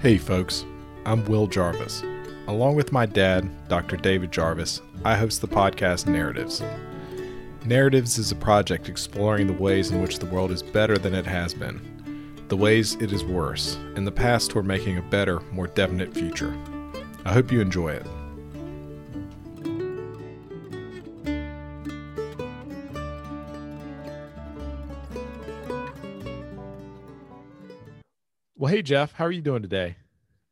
Hey, folks. I'm Will Jarvis. Along with my dad, Dr. David Jarvis, I host the podcast Narratives. Narratives is a project exploring the ways in which the world is better than it has been, the ways it is worse, and the paths toward making a better, more definite future. I hope you enjoy it. Hey, Geoff, how are you doing today?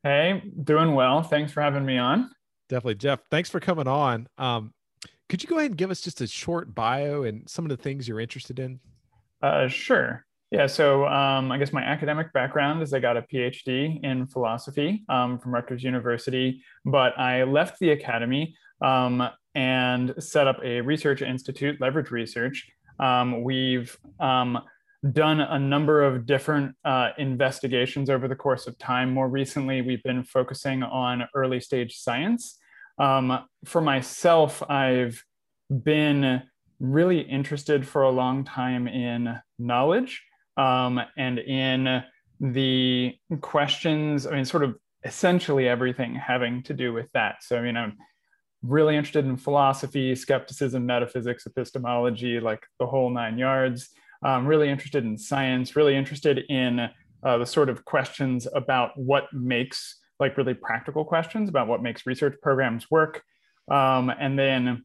Hey, doing well. Thanks for having me on. Definitely, Geoff. Thanks for coming on. Um, could you go ahead and give us just a short bio and some of the things you're interested in? Uh, sure. Yeah. So um, I guess my academic background is I got a PhD in philosophy um, from Rutgers University, but I left the academy um, and set up a research institute, Leverage Research. Um, we've um, done a number of different uh, investigations over the course of time. More recently, we've been focusing on early stage science. Um, for myself, I've been really interested for a long time in knowledge um, and in the questions, I mean, sort of essentially everything having to do with that. So, I mean, I'm really interested in philosophy, skepticism, metaphysics, epistemology, like the whole nine yards um, really interested in science, really interested in uh, the sort of questions about what makes, like really practical questions about what makes research programs work. Um, and then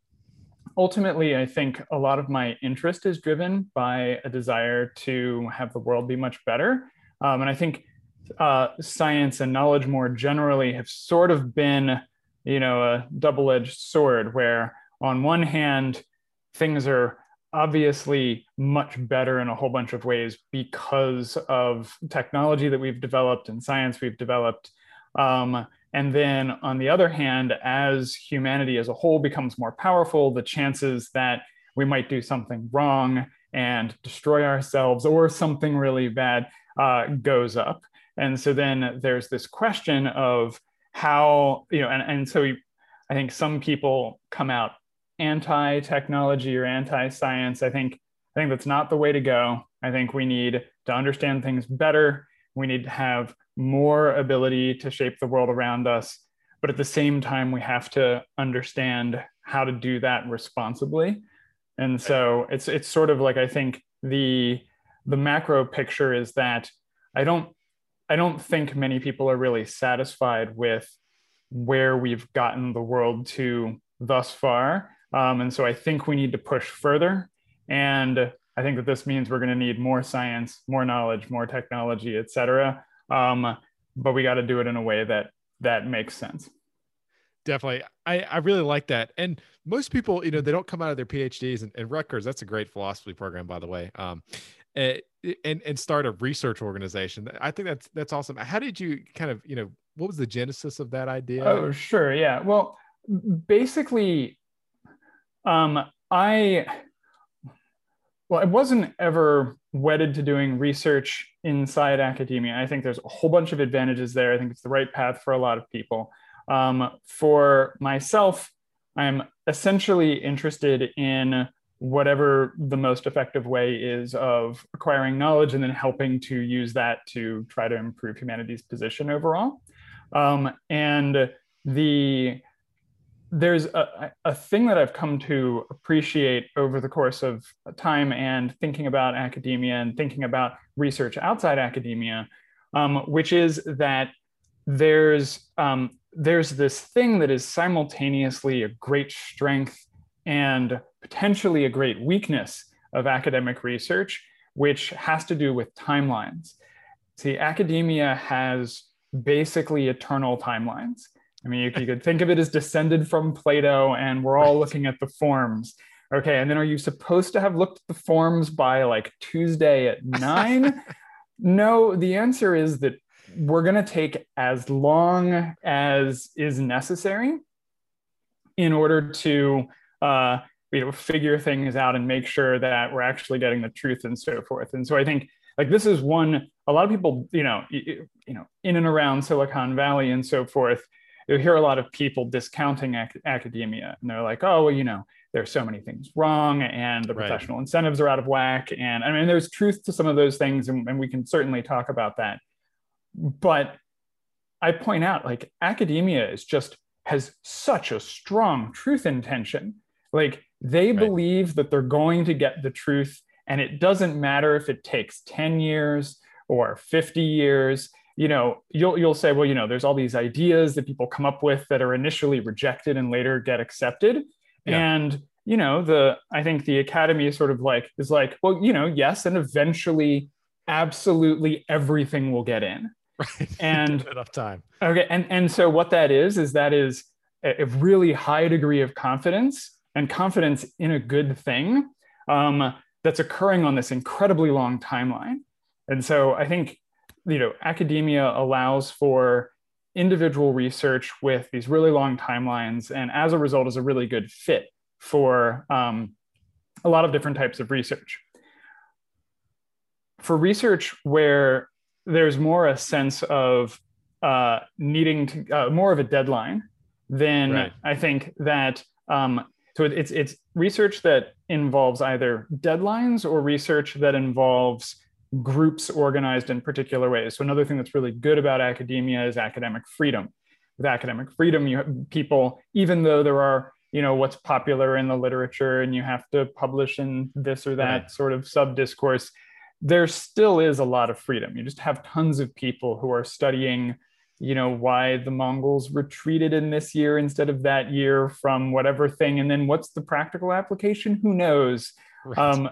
ultimately, I think a lot of my interest is driven by a desire to have the world be much better. Um, and I think uh, science and knowledge more generally have sort of been, you know, a double edged sword where on one hand, things are obviously much better in a whole bunch of ways because of technology that we've developed and science we've developed. Um, and then on the other hand, as humanity as a whole becomes more powerful, the chances that we might do something wrong and destroy ourselves or something really bad uh, goes up. And so then there's this question of how, you know, and, and so we, I think some people come out anti-technology or anti-science. I think I think that's not the way to go. I think we need to understand things better. We need to have more ability to shape the world around us. But at the same time, we have to understand how to do that responsibly. And so it's it's sort of like I think the the macro picture is that I don't I don't think many people are really satisfied with where we've gotten the world to thus far. Um, and so I think we need to push further. And I think that this means we're going to need more science, more knowledge, more technology, et cetera. Um, but we got to do it in a way that that makes sense. Definitely. I, I really like that. And most people, you know, they don't come out of their PhDs and, and Rutgers. That's a great philosophy program, by the way. Um, and, and, and start a research organization. I think that's, that's awesome. How did you kind of, you know, what was the genesis of that idea? Oh, sure. Yeah. Well, basically um, I well, I wasn't ever wedded to doing research inside academia. I think there's a whole bunch of advantages there. I think it's the right path for a lot of people. Um, for myself, I'm essentially interested in whatever the most effective way is of acquiring knowledge and then helping to use that to try to improve humanity's position overall. Um, and the there's a, a thing that I've come to appreciate over the course of time and thinking about academia and thinking about research outside academia, um, which is that there's um, there's this thing that is simultaneously a great strength and potentially a great weakness of academic research, which has to do with timelines. See, academia has basically eternal timelines. I mean, you, you could think of it as descended from Plato, and we're all looking at the forms. Okay, and then are you supposed to have looked at the forms by like Tuesday at nine? no, the answer is that we're going to take as long as is necessary in order to uh, you know figure things out and make sure that we're actually getting the truth and so forth. And so I think like this is one a lot of people you know you, you know in and around Silicon Valley and so forth you hear a lot of people discounting ac- academia and they're like oh well you know there's so many things wrong and the professional right. incentives are out of whack and i mean there's truth to some of those things and, and we can certainly talk about that but I point out like academia is just has such a strong truth intention. Like they right. believe that they're going to get the truth, and it doesn't matter if it takes 10 years or 50 years. You know, you'll you'll say, well, you know, there's all these ideas that people come up with that are initially rejected and later get accepted. Yeah. And you know, the I think the academy is sort of like is like, well, you know, yes, and eventually absolutely everything will get in. Right. And enough time. Okay. And and so what that is is that is a really high degree of confidence and confidence in a good thing um, that's occurring on this incredibly long timeline. And so I think you know academia allows for individual research with these really long timelines, and as a result, is a really good fit for um, a lot of different types of research. For research where there's more a sense of uh, needing to uh, more of a deadline, then right. I think that um, so it's it's research that involves either deadlines or research that involves groups organized in particular ways. So another thing that's really good about academia is academic freedom. With academic freedom, you have people, even though there are you know what's popular in the literature and you have to publish in this or that right. sort of sub discourse there still is a lot of freedom you just have tons of people who are studying you know why the mongols retreated in this year instead of that year from whatever thing and then what's the practical application who knows right. um,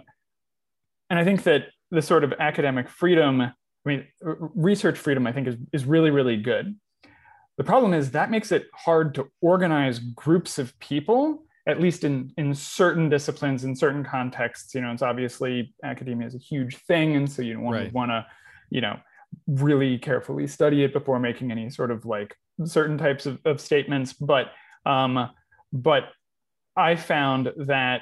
and i think that the sort of academic freedom i mean research freedom i think is, is really really good the problem is that makes it hard to organize groups of people, at least in, in certain disciplines, in certain contexts. You know, it's obviously academia is a huge thing. And so you want right. to want to, you know, really carefully study it before making any sort of like certain types of, of statements. But um, but I found that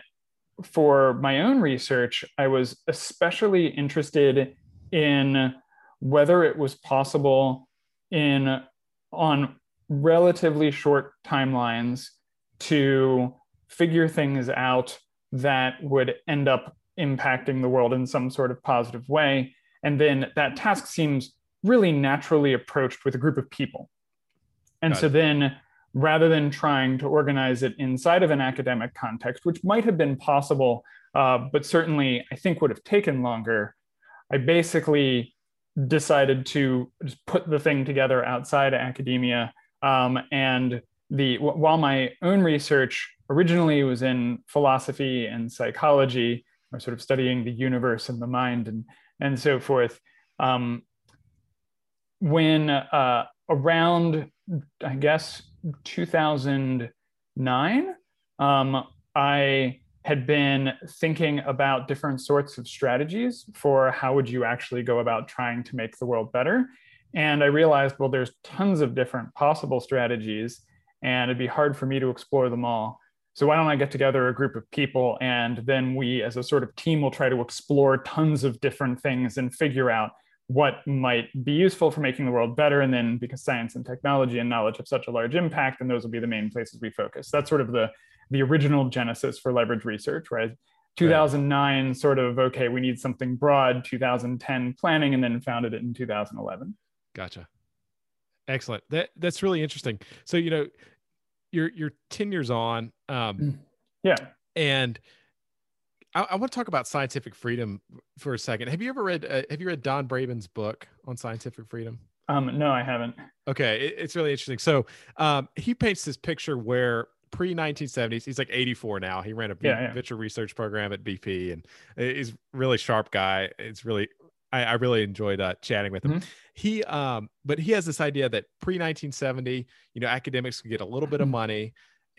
for my own research, I was especially interested in whether it was possible in on relatively short timelines to figure things out that would end up impacting the world in some sort of positive way. And then that task seems really naturally approached with a group of people. And Got so it. then rather than trying to organize it inside of an academic context, which might have been possible, uh, but certainly I think would have taken longer, I basically decided to just put the thing together outside of academia. Um, and the while my own research originally was in philosophy and psychology, or sort of studying the universe and the mind and and so forth. Um, when uh, around, I guess, 2009, um, I had been thinking about different sorts of strategies for how would you actually go about trying to make the world better. And i realized well there's tons of different possible strategies and it'd be hard for me to explore them all. So why don't i get together a group of people and then we as a sort of team will try to explore tons of different things and figure out what might be useful for making the world better and then because science and technology and knowledge have such a large impact and those will be the main places we focus that's sort of the the original genesis for leverage research, right? 2009 right. sort of okay, we need something broad. 2010 planning, and then founded it in 2011. Gotcha. Excellent. That that's really interesting. So you know, you're you're 10 years on. Um, yeah. And I, I, want to talk about scientific freedom for a second. Have you ever read uh, Have you read Don Braben's book on scientific freedom? Um, no, I haven't. Okay, it, it's really interesting. So um, he paints this picture where pre 1970s. He's like 84 now. He ran a yeah, yeah. research program at BP, and he's really sharp guy. It's really I, I really enjoyed uh, chatting with him. Mm-hmm. He um, but he has this idea that pre 1970, you know, academics could get a little bit of mm-hmm.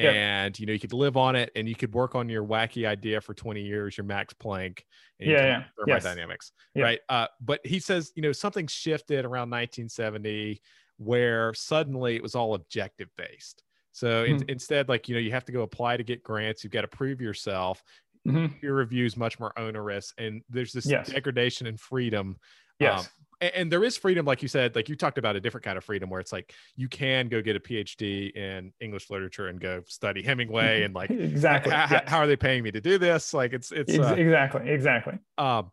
And you know you could live on it, and you could work on your wacky idea for 20 years, your Max Planck, and yeah, yeah. thermodynamics, yes. right? Uh, but he says, you know, something shifted around 1970 where suddenly it was all objective based so mm-hmm. in, instead, like, you know, you have to go apply to get grants. You've got to prove yourself. Mm-hmm. Peer review is much more onerous. And there's this yes. degradation in freedom. Yes. Um, and, and, there is freedom, like you said, like you talked about a different kind of freedom where it's like you can go get a PhD in English literature and go study Hemingway and like exactly h- yes. how are they paying me to do this? Like it's it's uh, exactly exactly. Um,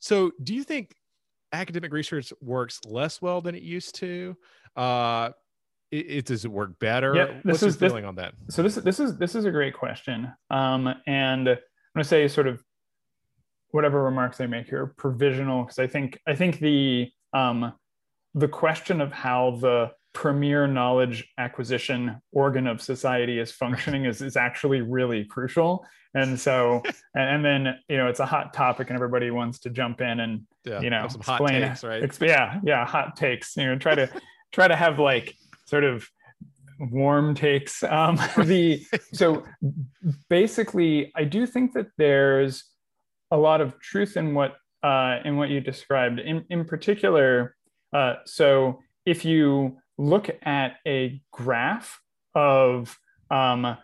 so do you think academic research works less well than it used to? Uh, it, it does it work better? Yeah, this What's is your this, feeling on that? So this this is this is a great question. Um, and I'm going to say sort of whatever remarks I make here provisional because I think I think the um, the question of how the premier knowledge acquisition organ of society is functioning is, is actually really crucial and so and, and, then you know it's a hot topic and everybody wants to jump in and Yeah, you know explain takes, right? exp- yeah yeah hot takes you know try to try to have like sort of warm takes um the so basically i do think that there's a lot of truth in what uh in what you described in in particular uh so if you look at a graph of um,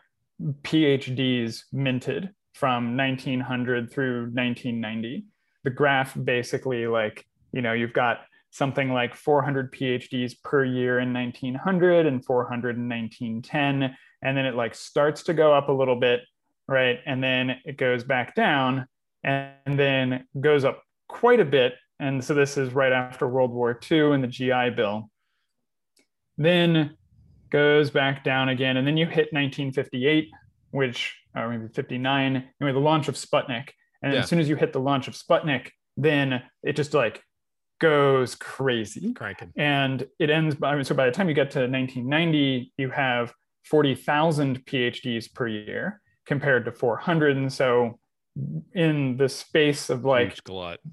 PhDs minted from 1900 through 1990. The graph basically, like, you know, you've got something like 400 PhDs per year in 1900 and 400 in 1910. And then it like starts to go up a little bit, right? And then it goes back down and then goes up quite a bit. And so this is right after World War II and the GI Bill then goes back down again. And then you hit 1958, which, or maybe 59, anyway, the launch of Sputnik. And Yeah. as soon as you hit the launch of Sputnik, then it just like goes crazy. Cranking. And it ends by, I mean, so by the time you get to 1990, you have 40,000 PhDs per year compared to 400. And so in the space of like,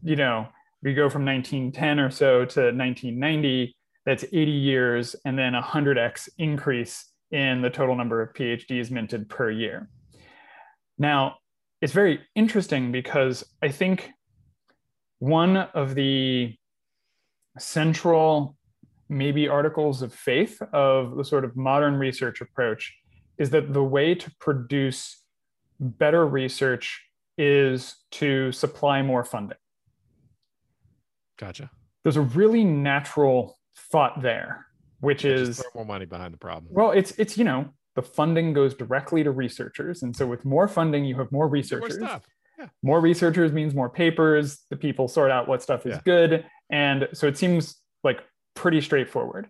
you know, we go from 1910 or so to 1990, that's 80 years and then a 100x increase in the total number of PhDs minted per year. Now, it's very interesting because I think one of the central, maybe articles of faith of the sort of modern research approach is that the way to produce better research is to supply more funding. Gotcha. There's a really natural thought there, which Yeah, is more money behind the problem. well, it's it's you know the funding goes directly to researchers, and so with more funding, you have more researchers. More researchers. stuff. More researchers means more papers. The people sort out what stuff is Yeah. good, and so it seems like pretty straightforward.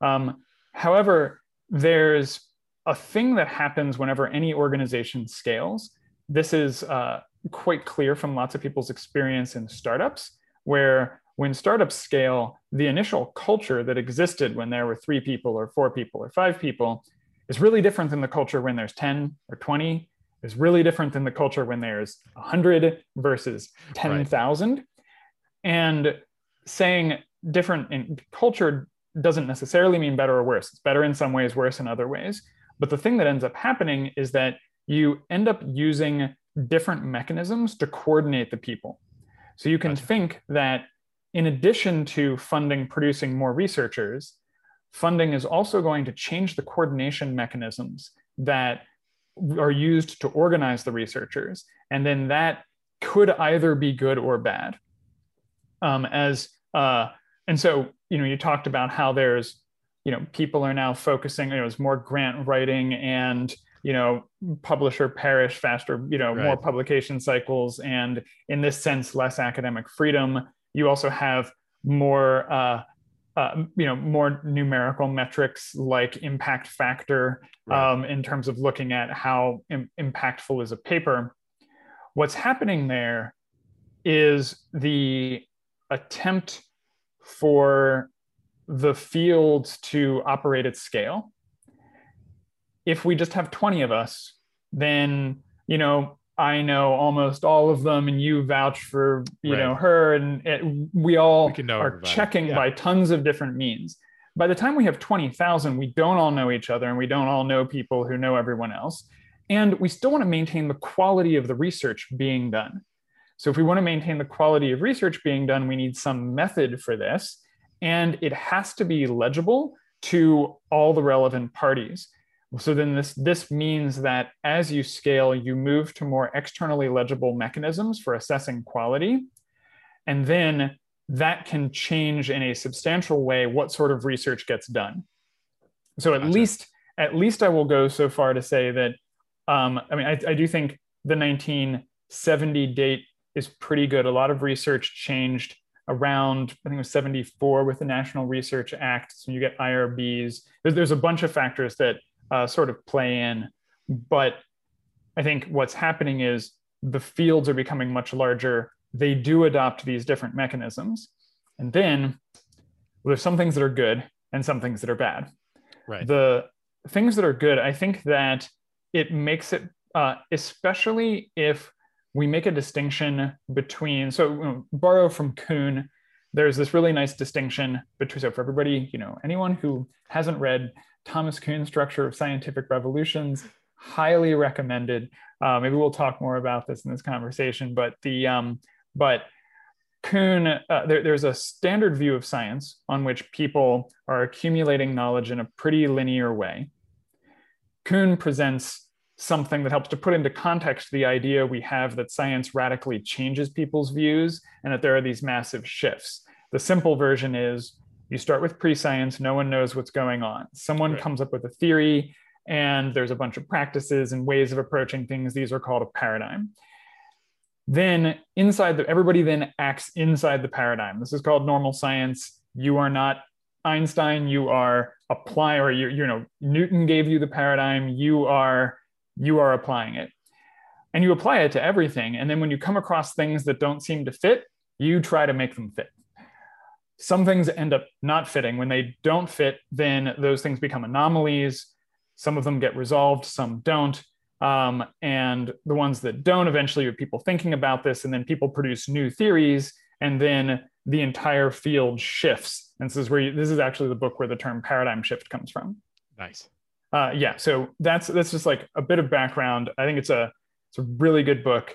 Um, however, there's a thing that happens whenever any organization scales. This is uh, quite clear from lots of people's experience in startups, where when startups scale, the initial culture that existed when there were three people or four people or five people is really different than the culture when there's 10 or 20 is really different than the culture when there's 100 versus 10,000 and saying different in culture doesn't necessarily mean better or worse. It's better in some ways worse in other ways. But the thing that ends up happening is that you end up using different mechanisms to coordinate the people so you can Gotcha. think that in addition to funding producing more researchers, funding is also going to change the coordination mechanisms that are used to organize the researchers. And then that could either be good or bad. Um, as uh, and so you know, you talked about how there's you know people are now focusing. You know, there's more grant writing and you know publisher perish faster. You know, more publication cycles and in this sense less academic freedom. You also have more. Uh, uh, you know more numerical metrics like impact factor Right. um, in terms of looking at how Im- impactful is a paper. What's happening there is the attempt for the field to operate at scale. If we just have 20 of us, then, you know, I know almost all of them and you vouch for, you know, her and it, we all We are everybody. checking Yeah. by tons of different means. By the time we have 20,000, we don't all know each other and we don't all know people who know everyone else. And we still want to maintain the quality of the research being done. So if we want to maintain the quality of research being done, we need some method for this. And it has to be legible to all the relevant parties. So then this, this means that as you scale, you move to more externally legible mechanisms for assessing quality. And then that can change in a substantial way what sort of research gets done. So at Gotcha. least, at least I will go so far to say that, um, I mean, I, I do think the 1970 date is pretty good. A lot of research changed around I think it was 74 with the National Research Act. So you get IRBs. There's, there's a bunch of factors that uh, sort of play in, but I think what's happening is the fields are becoming much larger. They do adopt these different mechanisms, and then well, there's some things that are good and some things that are bad. Right. The things that are good, I think that it makes it, uh, especially if we make a distinction between, so you know, borrow from Kuhn, there's this really nice distinction between, so for everybody, you know, anyone who hasn't read Thomas Kuhn's Structure of Scientific Revolutions, highly recommended. Uh, maybe we'll talk more about this in this conversation, but the, um, but Kuhn, uh, there, there's a standard view of science on which people are accumulating knowledge in a pretty linear way. Kuhn presents something that helps to put into context the idea we have that science radically changes people's views and that there are these massive shifts. The simple version is you start with pre science, no one knows what's going on. Someone right. comes up with a theory, and there's a bunch of practices and ways of approaching things. These are called a paradigm then inside the everybody then acts inside the paradigm this is called normal science you are not einstein you are apply or you, you know newton gave you the paradigm you are you are applying it and you apply it to everything and then when you come across things that don't seem to fit you try to make them fit some things end up not fitting when they don't fit then those things become anomalies some of them get resolved some don't um, and the ones that don't eventually are people thinking about this, and then people produce new theories, and then the entire field shifts. And this is where you, this is actually the book where the term paradigm shift comes from. Nice. Uh, yeah, so that's that's just like a bit of background. I think it's a it's a really good book.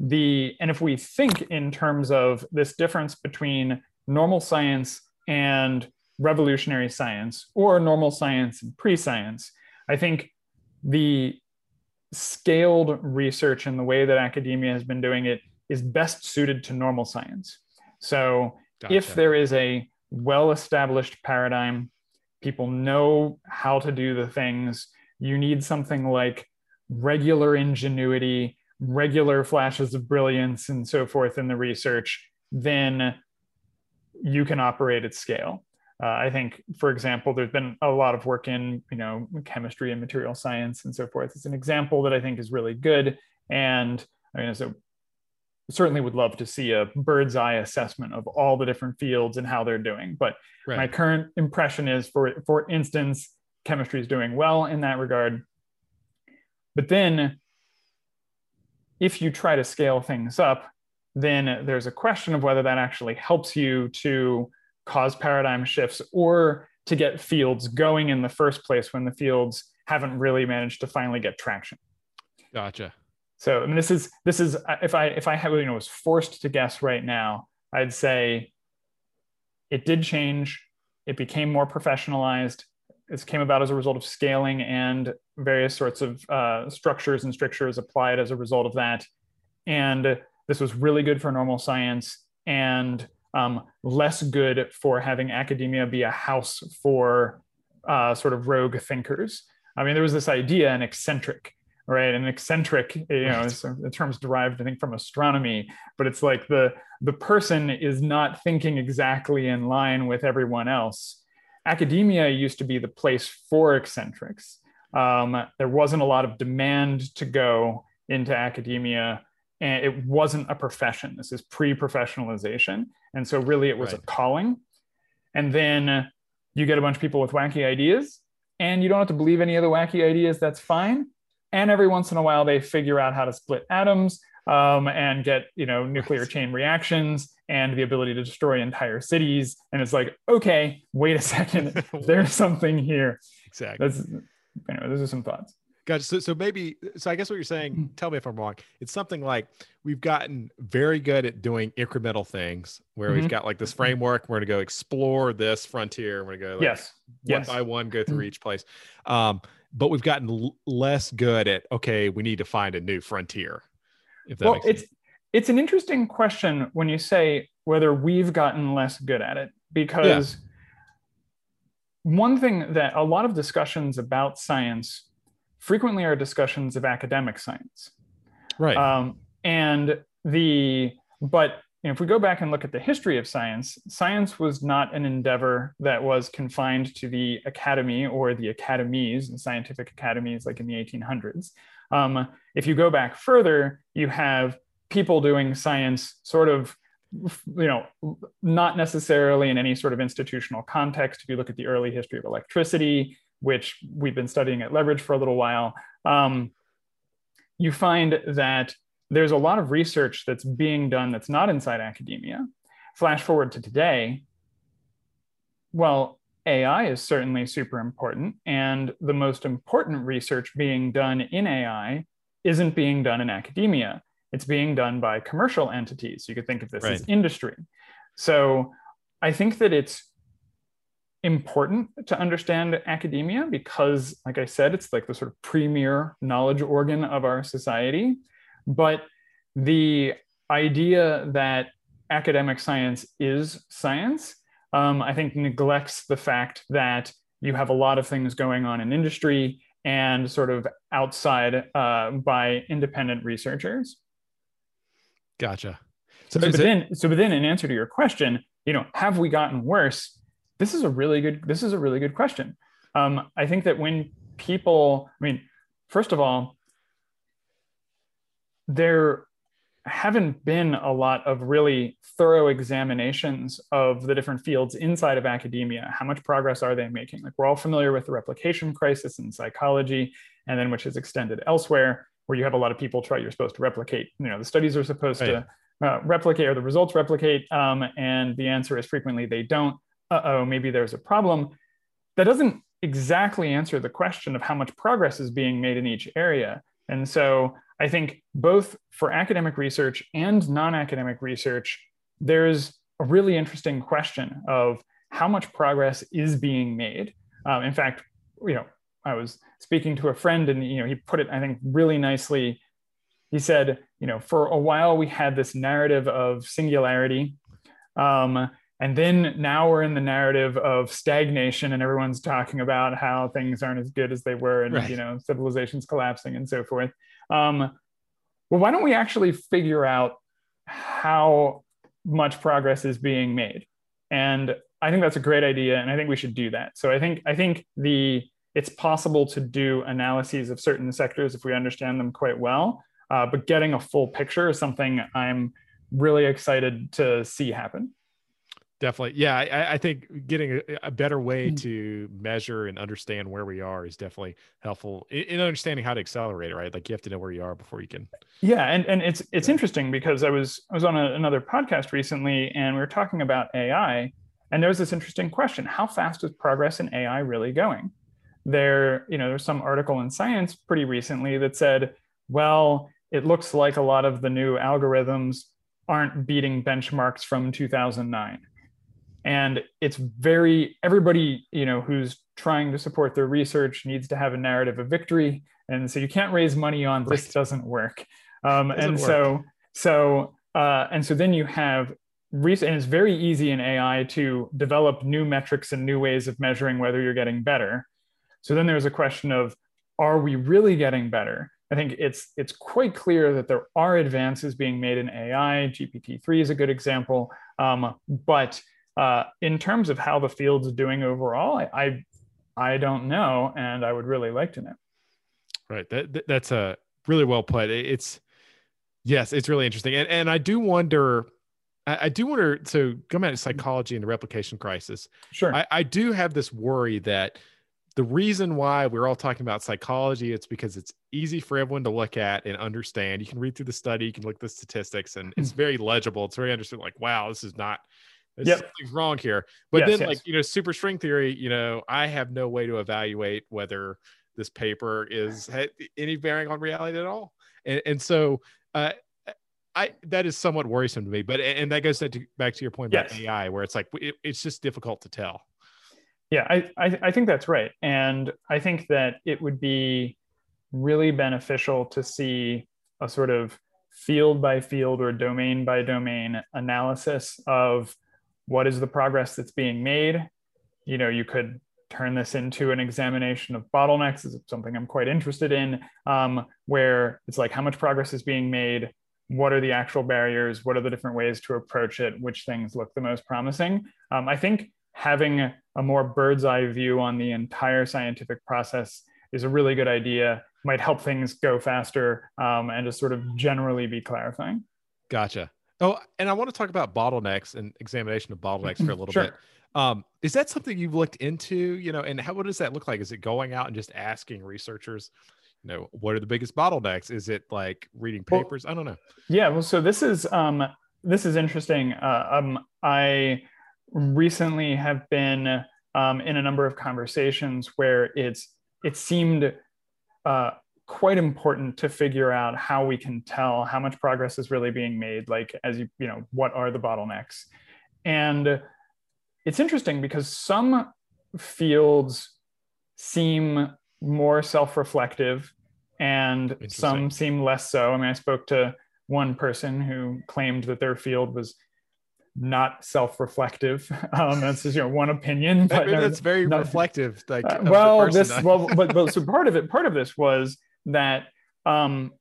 The and if we think in terms of this difference between normal science and revolutionary science, or normal science and pre-science, I think the scaled research and the way that academia has been doing it is best suited to normal science. So gotcha. if there is a well established paradigm, people know how to do the things, you need something like regular ingenuity, regular flashes of brilliance, and so forth in the research, then you can operate at scale. Uh, I think, for example, there's been a lot of work in, you know, chemistry and material science and so forth. It's an example that I think is really good. And I mean, so certainly would love to see a bird's eye assessment of all the different fields and how they're doing. But right. my current impression is, for for instance, chemistry is doing well in that regard. But then, if you try to scale things up, then there's a question of whether that actually helps you to cause paradigm shifts or to get fields going in the first place when the fields haven't really managed to finally get traction. Gotcha. So I mean, this is this is if I if I had you know was forced to guess right now, I'd say it did change. It became more professionalized. This came about as a result of scaling and various sorts of uh, structures and strictures applied as a result of that. And this was really good for normal science and um, less good for having academia be a house for uh, sort of rogue thinkers. I mean, there was this idea, an eccentric, right? An eccentric, you know, right. the term's derived, I think, from astronomy, but it's like the the person is not thinking exactly in line with everyone else. Academia used to be the place for eccentrics. Um, there wasn't a lot of demand to go into academia and it wasn't a profession. This is pre-professionalization, and so really it was right. a calling. And then you get a bunch of people with wacky ideas, and you don't have to believe any of the wacky ideas. That's fine. And every once in a while, they figure out how to split atoms um, and get you know nuclear chain reactions and the ability to destroy entire cities. And it's like, okay, wait a second, there's something here. Exactly. That's, anyway, those are some thoughts. Gotcha. So, so maybe, so I guess what you're saying, mm-hmm. tell me if I'm wrong. It's something like we've gotten very good at doing incremental things where mm-hmm. we've got like this framework. We're going to go explore this frontier. We're going to go like yes. one yes. by one, go through mm-hmm. each place. Um, but we've gotten l- less good at, okay, we need to find a new frontier. If that well, it's, it's an interesting question when you say whether we've gotten less good at it, because yeah. one thing that a lot of discussions about science frequently are discussions of academic science. Right. Um, and the, but know, if we go back and look at the history of science, science was not an endeavor that was confined to the academy or the academies and scientific academies like in the 1800s. Um, if you go back further, you have people doing science sort of you know not necessarily in any sort of institutional context if you look at the early history of electricity which we've been studying at leverage for a little while um, you find that there's a lot of research that's being done that's not inside academia. Flash forward to today, well, AI is certainly super important. And the most important research being done in AI isn't being done in academia, it's being done by commercial entities. You could think of this right. as industry. So I think that it's important to understand academia because, like I said, it's like the sort of premier knowledge organ of our society. But the idea that academic science is science, um, I think, neglects the fact that you have a lot of things going on in industry and sort of outside uh, by independent researchers. Gotcha. So, so but it- then, so but then, in answer to your question, you know, have we gotten worse? This is a really good. This is a really good question. Um, I think that when people, I mean, first of all, there haven't been a lot of really thorough examinations of the different fields inside of academia. How much progress are they making? Like we're all familiar with the replication crisis in psychology, and then which is extended elsewhere, where you have a lot of people try. You're supposed to replicate. You know, the studies are supposed right. to uh, replicate, or the results replicate, um, and the answer is frequently they don't. Uh oh, maybe there's a problem. That doesn't exactly answer the question of how much progress is being made in each area. And so I think both for academic research and non academic research, there's a really interesting question of how much progress is being made. Um, in fact, you know, I was speaking to a friend and, you know, he put it, I think, really nicely. He said, you know, for a while we had this narrative of singularity. Um, and then now we're in the narrative of stagnation and everyone's talking about how things aren't as good as they were and right. you know civilization's collapsing and so forth um, well why don't we actually figure out how much progress is being made? And i think that's a great idea and i think we should do that. So i think i think the it's possible to do analyses of certain sectors if we understand them quite well. Uh, but getting a full picture is something i'm really excited to see happen definitely yeah I, I, think getting a, a better way mm-hmm. to measure and understand where we are is definitely helpful in, in, understanding how to accelerate right like you have to know where you are before you can yeah and, and it's it's yeah. interesting because i was i was on a, another podcast recently and we were talking about ai and there was this interesting question how fast is progress in ai really going there you know there's some article in science pretty recently that said well it looks like a lot of the new algorithms aren't beating benchmarks from 2009 and it's very everybody you know who's trying to support their research needs to have a narrative of victory. And so you can't raise money on this right. doesn't work. Um, doesn't and work. so so uh, and so then you have and it's very easy in ai to develop new metrics and new ways of measuring whether you're getting better. So then there's a question of are we really getting better? I think it's it's quite clear that there are advances being made in ai gpt-3 is a good example. Um, but uh, in terms of how the field's doing overall, I, I, I don't know, and I would really like to know. Right. That, that's a really well put. It's yes, it's really interesting, and and I do wonder. I, I do wonder. So, come at psychology and the replication crisis. Sure. I, I do have this worry that the reason why we're all talking about psychology it's because it's easy for everyone to look at and understand you can read through the study you can look at the statistics and it's hmm. very legible it's very understood like wow this is not yep. something's wrong here. But yes, then, yes. like you know, super string theory, you know, I have no way to evaluate whether this paper is any bearing on reality at all, and and so. Uh, I, that is somewhat worrisome to me, but and that goes to, back to your point about yes. AI, where it's like it, it's just difficult to tell. Yeah, I, I I think that's right, and I think that it would be really beneficial to see a sort of field by field or domain by domain analysis of what is the progress that's being made? You know you could turn this into an examination of bottlenecks. Is something i'm quite interested in? Um, where it's like how much progress is being made? What are the actual barriers? What are the different ways to approach it? Which things look the most promising? Um, i think having a more bird's eye view on the entire scientific process is a really good idea. Might help things go faster um, and just sort of generally be clarifying. Gotcha oh and i want to talk about bottlenecks and examination of bottlenecks for a little sure. bit. Um, is that something you've looked into you know and how what does that look like? Is it going out and just asking researchers you know what are the biggest bottlenecks? Is it like reading papers? Well, i don't know. yeah well so this is um this is interesting. Uh, um i recently have been um, in a number of conversations where it's it seemed uh, quite important to figure out how we can tell how much progress is really being made like as you you know what are the bottlenecks. And it's interesting because some fields seem more self-reflective and some seem less so. I mean i spoke to one person who claimed that their field was not self-reflective. Um that's just you know one opinion but that's very not, reflective like uh, well this well but, but so part of it part of this was that um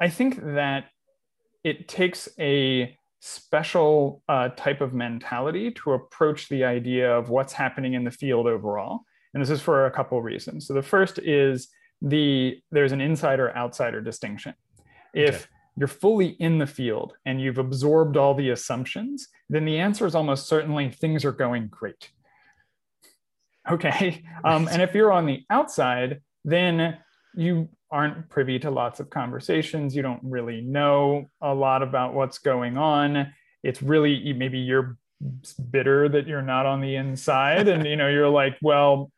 i think that it takes a special uh, type of mentality to approach the idea of what's happening in the field overall. And this is for a couple of reasons. So the first is the there's an insider outsider distinction if okay. you're fully in the field and you've absorbed all the assumptions then the answer is almost certainly things are going great. Okay um, and if you're on the outside then you aren't privy to lots of conversations. You don't really know a lot about what's going on. It's really maybe you're bitter that you're not on the inside and you know you're like well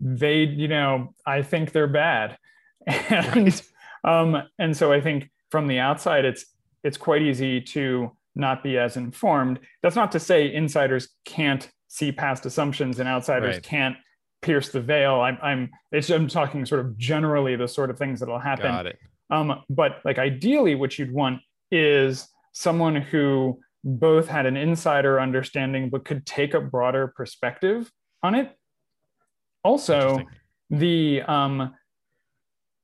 they you know i think they're bad. And um and so i think from the outside it's it's quite easy to not be as informed. That's not to say insiders can't see past assumptions and outsiders right. can't pierce the veil. I'm i'm it's i'm talking sort of generally the sort of things that'll happen. Got it. um but like ideally what you'd want is someone who both had an insider understanding but could take a broader perspective on it. Also the um,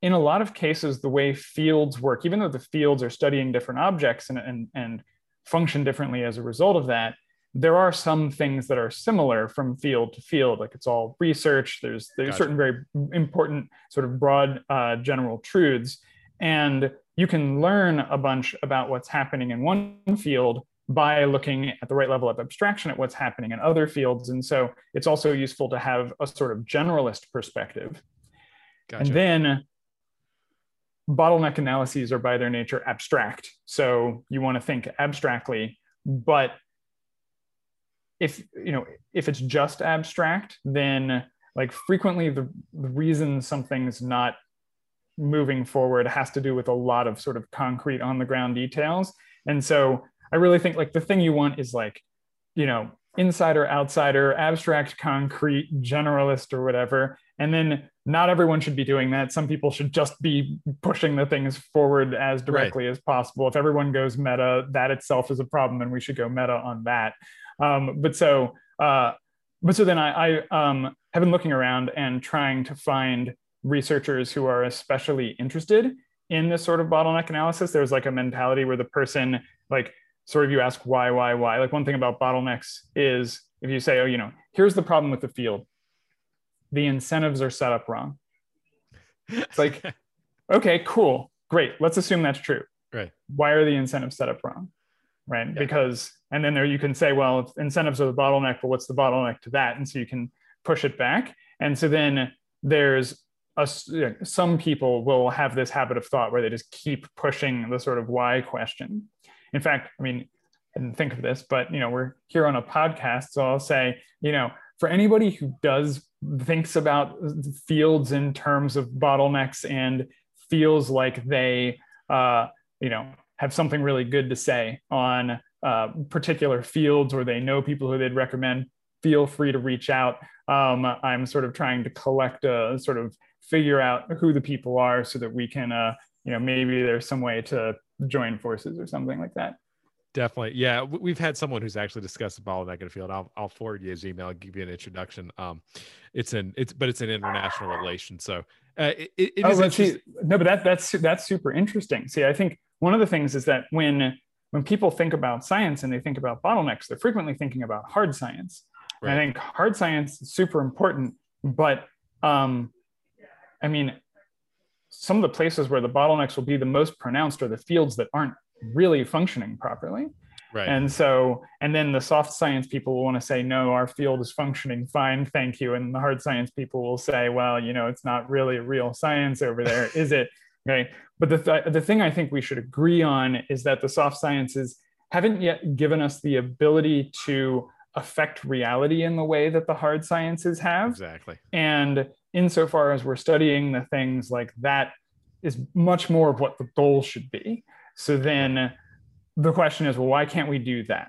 in a lot of cases the way fields work even though the fields are studying different objects and, and, and function differently as a result of that there are some things that are similar from field to field like it's all research there's there's gotcha. certain very important sort of broad uh, general truths and you can learn a bunch about what's happening in one field by looking at the right level of abstraction at what's happening in other fields. And so it's also useful to have a sort of generalist perspective. Gotcha. And then bottleneck analyses are by their nature abstract. So you want to think abstractly, but if you know if it's just abstract, then like frequently the, the reason something's not moving forward has to do with a lot of sort of concrete on the ground details. And so I really think like the thing you want is like, you know, insider, outsider, abstract, concrete, generalist, or whatever. And then not everyone should be doing that. Some people should just be pushing the things forward as directly right. as possible. If everyone goes meta, that itself is a problem, and we should go meta on that. Um, but so, uh, but so then I, I um, have been looking around and trying to find researchers who are especially interested in this sort of bottleneck analysis. There's like a mentality where the person like sort of you ask why, why, why. Like one thing about bottlenecks is if you say, oh, you know, here's the problem with the field, the incentives are set up wrong. It's like, okay, cool, great. Let's assume that's true. Right. Why are the incentives set up wrong? Right. Yeah. Because, and then there you can say, well, incentives are the bottleneck, but what's the bottleneck to that? And so you can push it back. And so then there's a, some people will have this habit of thought where they just keep pushing the sort of why question in fact, I mean, I didn't think of this, but you know, we're here on a podcast, so I'll say, you know, for anybody who does thinks about fields in terms of bottlenecks and feels like they, uh, you know, have something really good to say on uh, particular fields or they know people who they'd recommend, feel free to reach out. Um, I'm sort of trying to collect a sort of figure out who the people are so that we can, uh, you know, maybe there's some way to join forces or something like that. Definitely. Yeah. We've had someone who's actually discussed the ball in the field. I'll, I'll forward you his email. I'll give you an introduction. Um, it's an, it's, but it's an international relation. So, uh, it, it oh, see, no, but that, that's, that's super interesting. See, I think one of the things is that when when people think about science and they think about bottlenecks, they're frequently thinking about hard science. Right. I think hard science is super important, but um, I mean, some of the places where the bottlenecks will be the most pronounced are the fields that aren't really functioning properly. Right. And so, and then the soft science people will want to say, no, our field is functioning fine, thank you. And the hard science people will say, well, you know, it's not really real science over there, is it? Okay. But the, th- the thing I think we should agree on is that the soft sciences haven't yet given us the ability to affect reality in the way that the hard sciences have. Exactly. And insofar as we're studying the things like that is much more of what the goal should be. So then the question is, well, why can't we do that?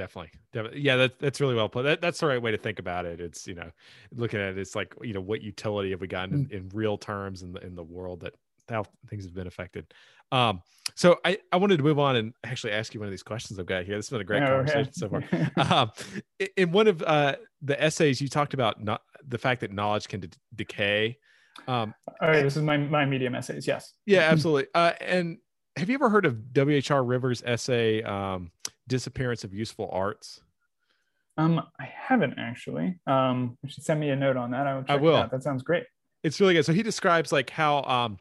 Definitely. Definitely. Yeah, that, that's really well put. That, that's the right way to think about it. It's, you know, looking at it, it's like, you know, what utility have we gotten in, mm. in real terms in the, in the world that how things have been affected. Um, so I, I wanted to move on and actually ask you one of these questions I've got here. This has been a great oh, conversation so far. um, in one of uh, the essays, you talked about not the fact that knowledge can de- decay. Um, oh, this is my, my medium essays. Yes. Yeah, absolutely. Uh, and have you ever heard of W.H.R. Rivers' essay, um, Disappearance of Useful Arts? Um, I haven't actually. Um, you should send me a note on that. I will. I will. That sounds great. It's really good. So he describes like how um,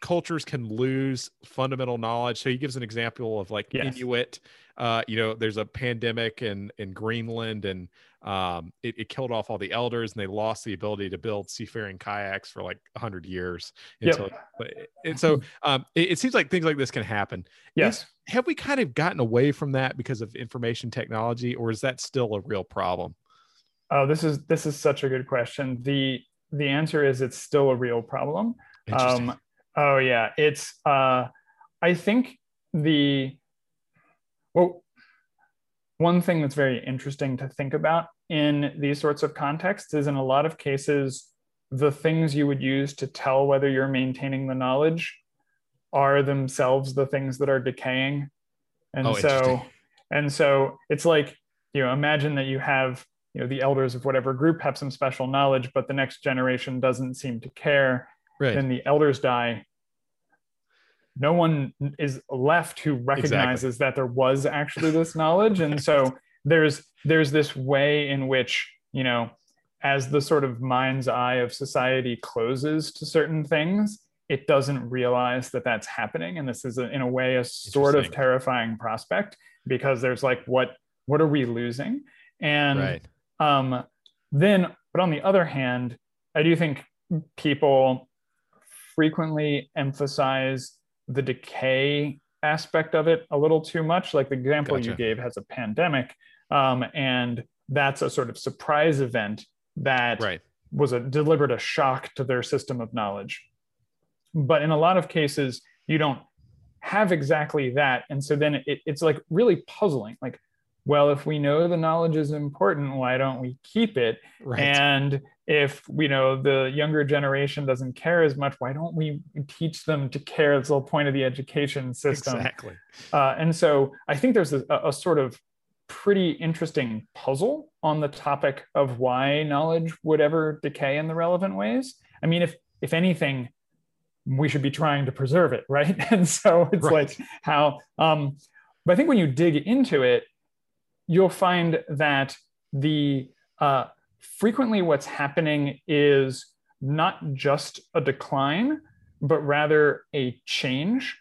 cultures can lose fundamental knowledge. So he gives an example of like yes. Inuit. Uh, you know, there's a pandemic in in Greenland, and um, it, it, killed off all the elders, and they lost the ability to build seafaring kayaks for like hundred years. Until, yep. and so um, it, it, seems like things like this can happen. Yes. have we kind of gotten away from that because of information technology, or is that still a real problem? Oh, this is this is such a good question. the The answer is it's still a real problem. Um, Oh yeah, it's. Uh, I think the well, one thing that's very interesting to think about in these sorts of contexts is in a lot of cases the things you would use to tell whether you're maintaining the knowledge are themselves the things that are decaying. And oh, so and so it's like you know imagine that you have you know the elders of whatever group have some special knowledge but the next generation doesn't seem to care right. then the elders die no one is left who recognizes exactly. that there was actually this knowledge and so there's there's this way in which you know as the sort of mind's eye of society closes to certain things it doesn't realize that that's happening and this is a, in a way a sort of terrifying prospect because there's like what what are we losing and right. um, then but on the other hand i do think people frequently emphasize the decay aspect of it a little too much. Like the example gotcha. you gave has a pandemic, um, and that's a sort of surprise event that right. was a delivered a shock to their system of knowledge. But in a lot of cases, you don't have exactly that, and so then it, it's like really puzzling. Like well, if we know the knowledge is important, why don't we keep it? Right. And if you know the younger generation doesn't care as much, why don't we teach them to care? That's the whole point of the education system. Exactly. Uh, and so I think there's a, a sort of pretty interesting puzzle on the topic of why knowledge would ever decay in the relevant ways. I mean, if if anything, we should be trying to preserve it, right? And so it's right. like how. Um, but I think when you dig into it, you'll find that the uh, frequently what's happening is not just a decline, but rather a change.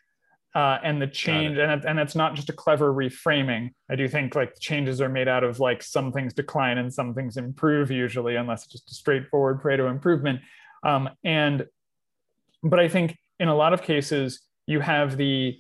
Uh, and the change, and, and it's not just a clever reframing. I do think like changes are made out of like some things decline and some things improve usually, unless it's just a straightforward Pareto improvement. Um, and, but I think in a lot of cases, you have the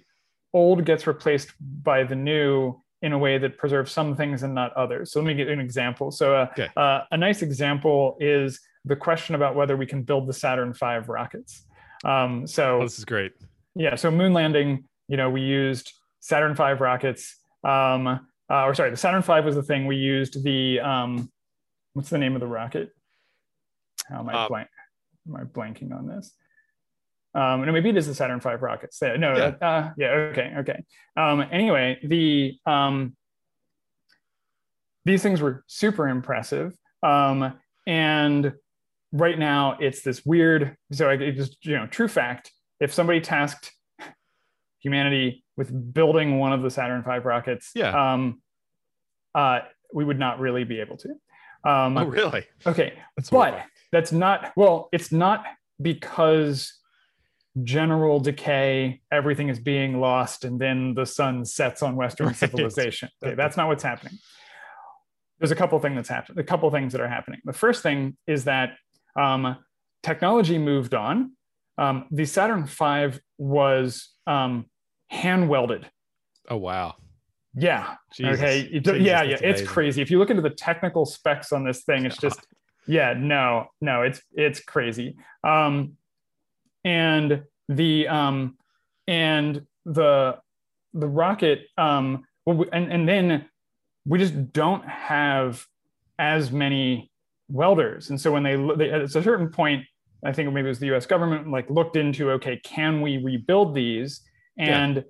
old gets replaced by the new in a way that preserves some things and not others. So let me give you an example. So uh, okay. uh, a nice example is the question about whether we can build the Saturn V rockets. Um, so oh, this is great. Yeah. So moon landing, you know, we used Saturn V rockets. Um, uh, or sorry, the Saturn V was the thing we used. The um, what's the name of the rocket? How am I uh, blank? Am I blanking on this? Um, and maybe it is the Saturn V rockets. No, yeah, uh, yeah okay, okay. Um, anyway, the um, these things were super impressive, um, and right now it's this weird. So I just you know, true fact. If somebody tasked humanity with building one of the Saturn V rockets, Yeah. um, uh, we would not really be able to. Um, Oh, really? Okay, That's but that's not well. It's not because general decay, everything is being lost, and then the sun sets on Western Right. civilization. Okay, that's not what's happening. There's a couple things that's happening. A couple things that are happening. The first thing is that um, technology moved on. Um, the Saturn V was um, hand welded. Oh, wow. Yeah, Jesus. Okay. Jesus, yeah, yeah. It's crazy. If you look into the technical specs on this thing, it's just yeah, no, no, it's it's crazy. Um and the um and the the rocket um well, we- and and then we just don't have as many welders. And so when they, they at a certain point, I think maybe it was the US government like looked into okay, can we rebuild these? Yeah. And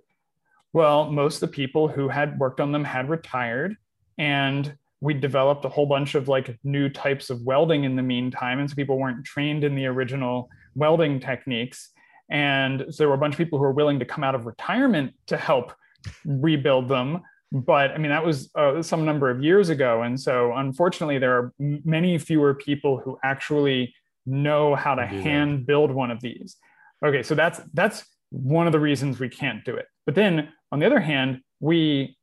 well, most of the people who had worked on them had retired, and we developed a whole bunch of like new types of welding in the meantime. And so people weren't trained in the original welding techniques. And so there were a bunch of people who were willing to come out of retirement to help rebuild them. But I mean, that was uh, some number of years ago. And so unfortunately, there are many fewer people who actually know how to that. hand build one of these. Okay, so that's that's one of the reasons we can't do it. But then on the other hand, we,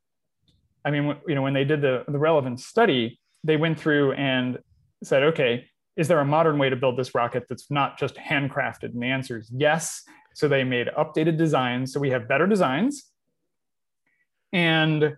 I mean, you know, when they did the the relevant study, they went through and said, okay, is there a modern way to build this rocket that's not just handcrafted? And the answer is yes. So they made updated designs. So we have better designs. And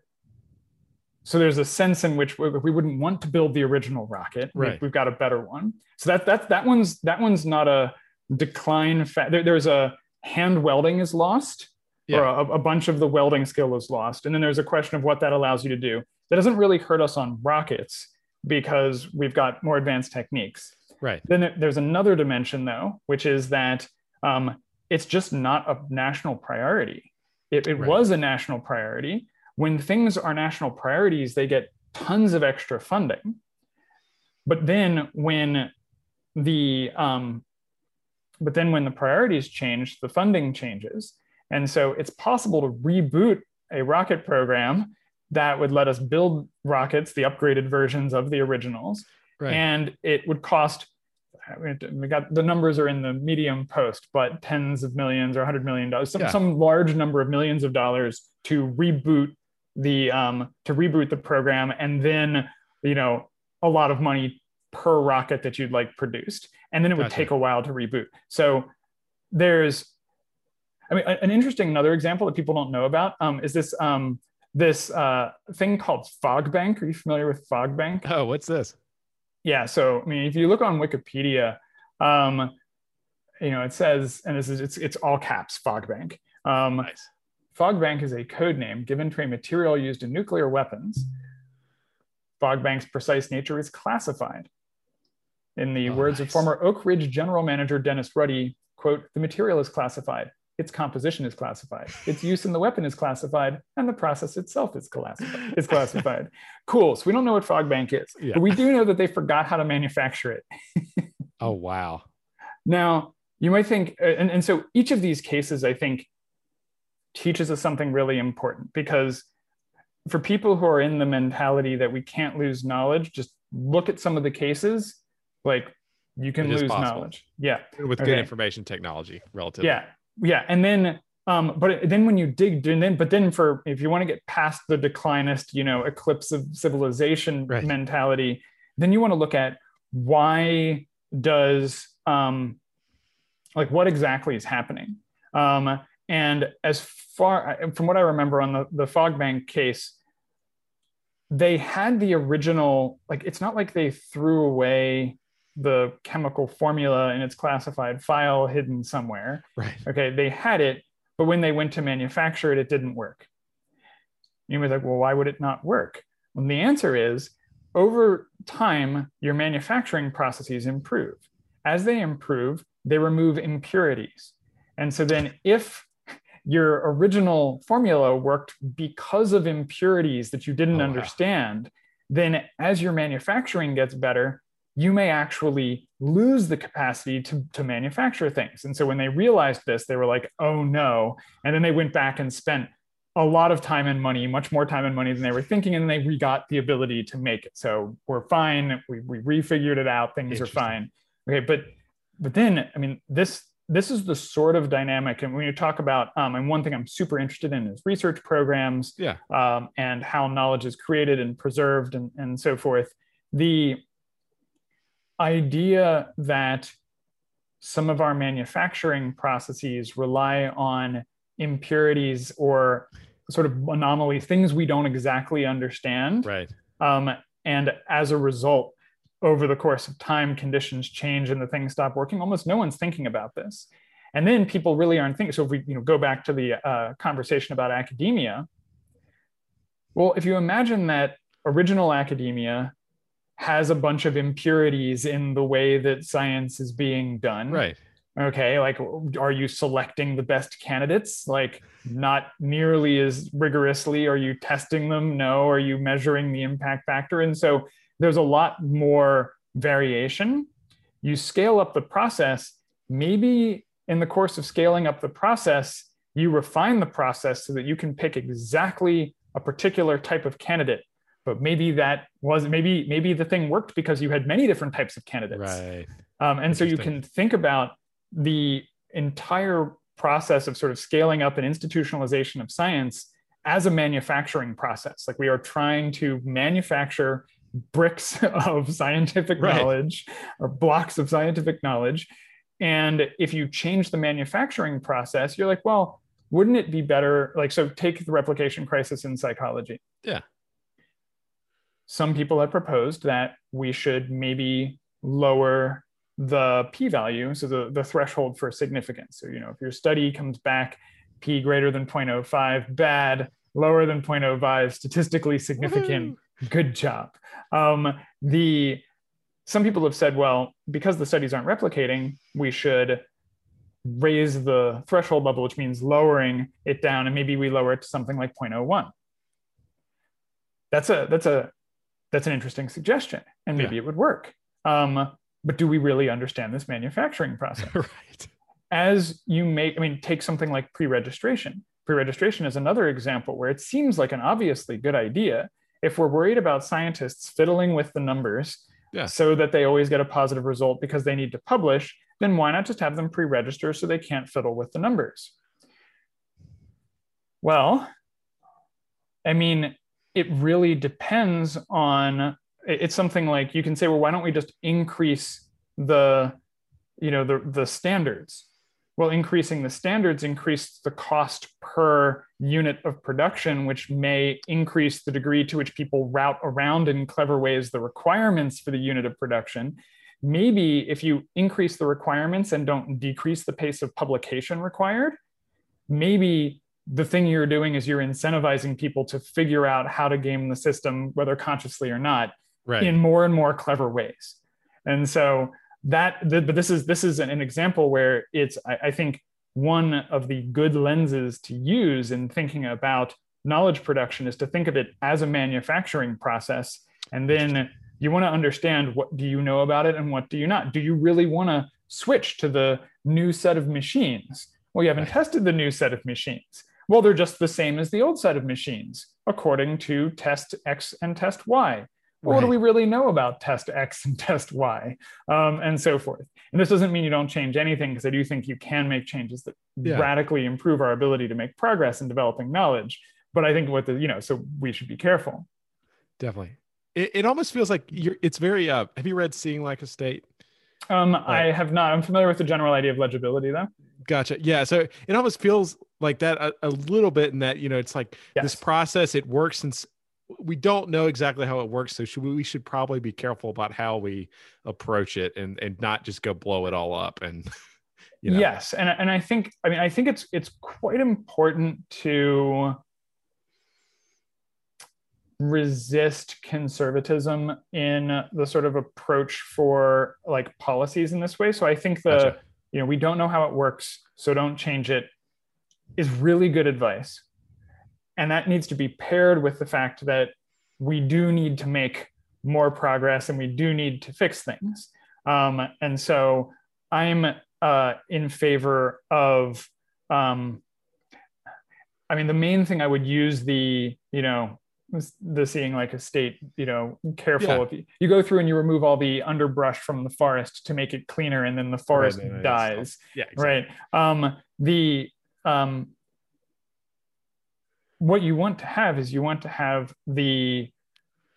so there's a sense in which we, wouldn't want to build the original rocket. Right. We've got a better one. So that that that one's that one's not a decline. Fa- there, there's a hand welding is lost, or Yeah. a, a bunch of the welding skill is lost, and then there's a question of what that allows you to do. That doesn't really hurt us on rockets because we've got more advanced techniques. Right. Then there's another dimension, though, which is that um, it's just not a national priority. It, it Right. was a national priority. When things are national priorities, they get tons of extra funding. But then when the um, but then when the priorities change, the funding changes, and so it's possible to reboot a rocket program that would let us build rockets, the upgraded versions of the originals, Right. and it would cost we got the numbers are in the medium post but tens of millions or 100 million dollars some, Yeah. some large number of millions of dollars to reboot the um, to reboot the program and then you know a lot of money per rocket that you'd like produced and then it would Gotcha. take a while to reboot so there's i mean an interesting another example that people don't know about um, is this um, this uh, thing called fogbank. Are you familiar with fogbank? Oh, what's this? yeah so i mean if you look on wikipedia um you know it says and this is it's it's all caps fogbank. Um Nice. fogbank is a code name given to a material used in nuclear weapons. Fogbank's precise nature is classified. In the Oh, words of former oak ridge general manager dennis ruddy quote the material is classified its composition is classified its use in the weapon is classified and the process itself is classified is classified cool so we don't know what fog bank is Yeah. but we do know that they forgot how to manufacture it Oh, wow. now, you might think, uh, and, and so each of these cases, I think, teaches us something really important because for people who are in the mentality that we can't lose knowledge, just look at some of the cases, like you can lose possible. knowledge. Yeah. With good information technology, relatively. Yeah. Yeah. And then, um, but then when you dig, and then, but then for, if you want to get past the declinist, you know, eclipse of civilization Right. mentality, then you want to look at why does, um, like what exactly is happening? Um, and as far from what I remember on the, the Fogbank case, they had the original, like, it's not like they threw away the chemical formula in its classified file hidden somewhere. Right. Okay, they had it, but when they went to manufacture it, it didn't work. You was like, well, why would it not work? And the answer is over time, your manufacturing processes improve. As they improve, they remove impurities. And so then if your original formula worked because of impurities that you didn't Oh, wow. understand, then as your manufacturing gets better, you may actually lose the capacity to, to manufacture things. And so when they realized this, they were like, oh no. And then they went back and spent a lot of time and money, much more time and money than they were thinking, and they regot the ability to make it. So we're fine. We, we refigured it out. Things are fine. Okay, but but then I mean this this is the sort of dynamic, and when you talk about um, and one thing I'm super interested in is research programs, yeah, um, and how knowledge is created and preserved and and so forth. The idea that some of our manufacturing processes rely on impurities or sort of anomalies, things we don't exactly understand. Right. Um, and as a result, over the course of time, conditions change and the things stop working. Almost no one's thinking about this. And then people really aren't thinking. So if we you know, go back to the uh, conversation about academia, well, if you imagine that original academia has a bunch of impurities in the way that science is being done. Right. Okay. Like, are you selecting the best candidates? Like, not nearly as rigorously. Are you testing them? No. Are you measuring the impact factor? And so there's a lot more variation. You scale up the process. Maybe in the course of scaling up the process, you refine the process so that you can pick exactly a particular type of candidate but maybe that was maybe maybe the thing worked because you had many different types of candidates. Right. Um, and so you can think about the entire process of sort of scaling up an institutionalization of science as a manufacturing process. Like we are trying to manufacture bricks of scientific right. knowledge or blocks of scientific knowledge. And if you change the manufacturing process you're like well wouldn't it be better? Like so take the replication crisis in psychology. Yeah some people have proposed that we should maybe lower the p-value, so the, the threshold for significance. So, you know, if your study comes back p greater than 0.05, bad, lower than 0.05, statistically significant, Woo-hoo! good job. Um, the some people have said, well, because the studies aren't replicating, we should raise the threshold level, which means lowering it down, and maybe we lower it to something like 0.01. That's a that's a that's an interesting suggestion and maybe yeah. it would work. Um, but do we really understand this manufacturing process? Right. As you make i mean take something like pre-registration. Pre-registration is another example where it seems like an obviously good idea if we're worried about scientists fiddling with the numbers yeah. so that they always get a positive result because they need to publish then why not just have them pre-register so they can't fiddle with the numbers? Well i mean it really depends on it's something like you can say well why don't we just increase the you know the the standards? Well increasing the standards increase the cost per unit of production which may increase the degree to which people route around in clever ways the requirements for the unit of production. Maybe if you increase the requirements and don't decrease the pace of publication required maybe the thing you're doing is you're incentivizing people to figure out how to game the system, whether consciously or not, right. in more and more clever ways. And so that, but this is this is an, an example where it's I, I think one of the good lenses to use in thinking about knowledge production is to think of it as a manufacturing process, and then you want to understand what do you know about it and what do you not. Do you really want to switch to the new set of machines? Well, you haven't tested the new set of machines well, they're just the same as the old set of machines, according to test X and test Y. Right. What do we really know about test X and test Y, um, and so forth? And this doesn't mean you don't change anything, because I do think you can make changes that yeah. radically improve our ability to make progress in developing knowledge. But I think what the you know, so we should be careful. Definitely, it, it almost feels like you're. It's very. Uh, have you read Seeing Like a State? Um, I have not. I'm familiar with the general idea of legibility, though. Gotcha. Yeah. So it almost feels like that a, a little bit in that, you know, it's like yes. this process, it works since we don't know exactly how it works. So should we, we should probably be careful about how we approach it and, and not just go blow it all up. And, you know. yes. And, and I think, I mean, I think it's, it's quite important to resist conservatism in the sort of approach for like policies in this way. So I think the, gotcha you know we don't know how it works so don't change it is really good advice and that needs to be paired with the fact that we do need to make more progress and we do need to fix things. Um, and so I'm uh, in favor of, um, I mean, the main thing I would use the, you know, the seeing like a state, you know, careful. Yeah. If you, you, go through and you remove all the underbrush from the forest to make it cleaner, and then the forest right, dies. Yeah, exactly. right. Um, the um, what you want to have is you want to have the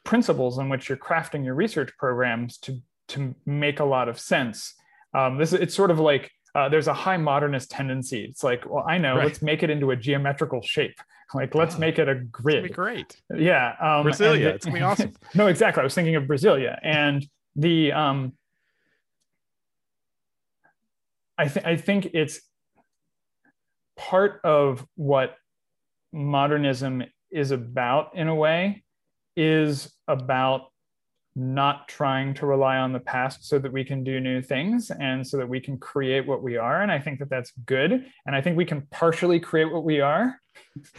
principles on which you're crafting your research programs to to make a lot of sense. Um, this it's sort of like uh, there's a high modernist tendency. It's like, well, I know, right. let's make it into a geometrical shape. Like, let's make it a grid. great. Yeah. Um, Brasilia. The, it's gonna be awesome. no, exactly. I was thinking of Brasilia, and the um, I think I think it's part of what modernism is about in a way is about not trying to rely on the past so that we can do new things and so that we can create what we are and i think that that's good and i think we can partially create what we are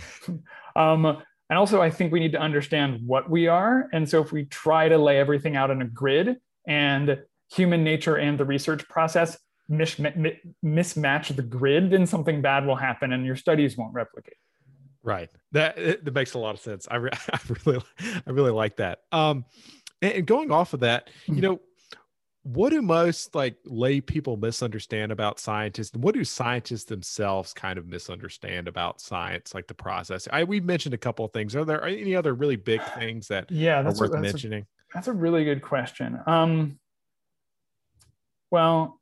um, and also i think we need to understand what we are and so if we try to lay everything out in a grid and human nature and the research process mis- mismatch the grid then something bad will happen and your studies won't replicate Right. That that makes a lot of sense. I, re- I really I really like that. Um, and, going off of that, you mm-hmm. know, what do most like lay people misunderstand about scientists? And what do scientists themselves kind of misunderstand about science like the process? I we mentioned a couple of things. Are there any other really big things that yeah that's are worth a, that's mentioning? a, that's a really good question. Um well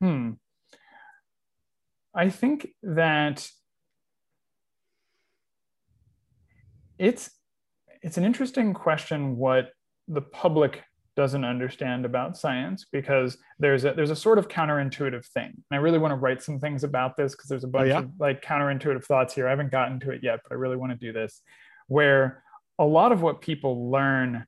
hmm. I think that it's it's an interesting question what the public doesn't understand about science because there's a there's a sort of counterintuitive thing. And I really want to write some things about this because there's a oh, bunch oh, yeah? of like counterintuitive thoughts here. I haven't gotten to it yet, but I really want to do this where a lot of what people learn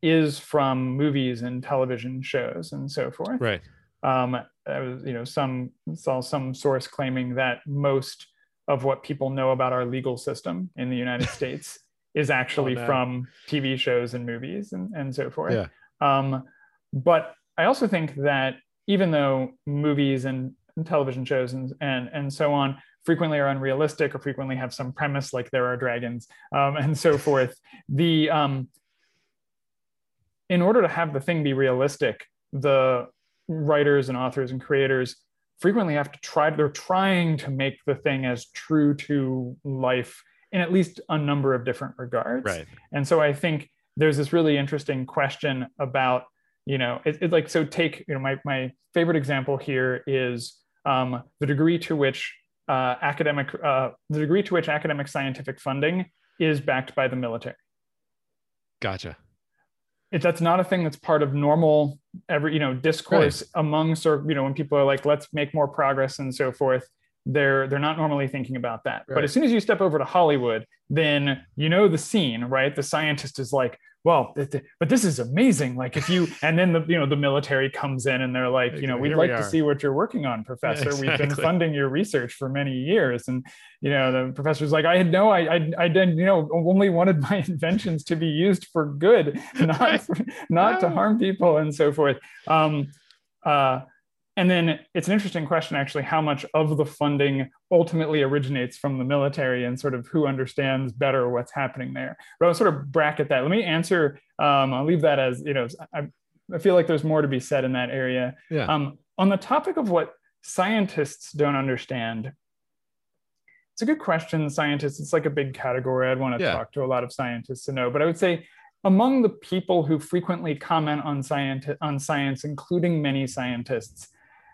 is from movies and television shows and so forth. Right. Um, I was, you know, some saw some source claiming that most of what people know about our legal system in the United States is actually oh, no. from TV shows and movies and, and so forth. Yeah. Um, but I also think that even though movies and, and television shows and, and, and so on frequently are unrealistic or frequently have some premise like there are dragons um, and so forth, the um, in order to have the thing be realistic, the writers and authors and creators frequently have to try they're trying to make the thing as true to life in at least a number of different regards. Right. And so i think there's this really interesting question about you know it's it like so take you know my, my favorite example here is um, the degree to which uh, academic uh, the degree to which academic scientific funding is backed by the military. Gotcha. If that's not a thing that's part of normal every you know discourse right. among sort you know when people are like let's make more progress and so forth they're they're not normally thinking about that right. but as soon as you step over to hollywood then you know the scene right the scientist is like well, but this is amazing. Like if you, and then the, you know, the military comes in and they're like, you know, we'd Here like we to see what you're working on, professor. Yeah, exactly. We've been funding your research for many years. And, you know, the professor's like, I had no, I, I, I didn't, you know, only wanted my inventions to be used for good, not, for, not to harm people and so forth. Um, uh, and then it's an interesting question, actually, how much of the funding ultimately originates from the military and sort of who understands better what's happening there. But I'll sort of bracket that. Let me answer, um, I'll leave that as, you know, I, I, feel like there's more to be said in that area. Yeah. Um, on the topic of what scientists don't understand, it's a good question. Scientists, it's like a big category. I'd want to yeah. talk to a lot of scientists to know, but I would say among the people who frequently comment on science, on science, including many scientists,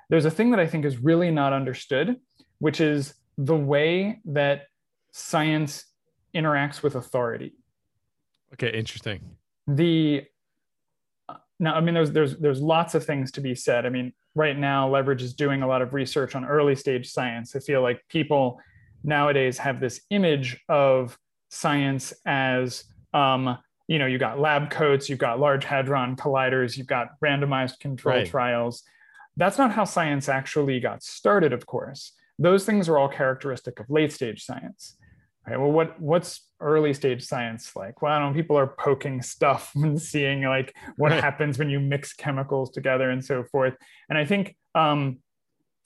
there's a thing that I think is really not understood, which is the way that science interacts with authority. Okay, interesting. The now, I mean, there's there's there's lots of things to be said. I mean, right now, Leverage is doing a lot of research on early stage science. I feel like people nowadays have this image of science as um, you know, you got lab coats, you've got large hadron colliders, you've got randomized control right. trials. That's not how science actually got started, of course. Those things are all characteristic of late stage science. Right? Well, what, what's early stage science like well I don't know, people are poking stuff and seeing like what happens when you mix chemicals together and so forth and i think um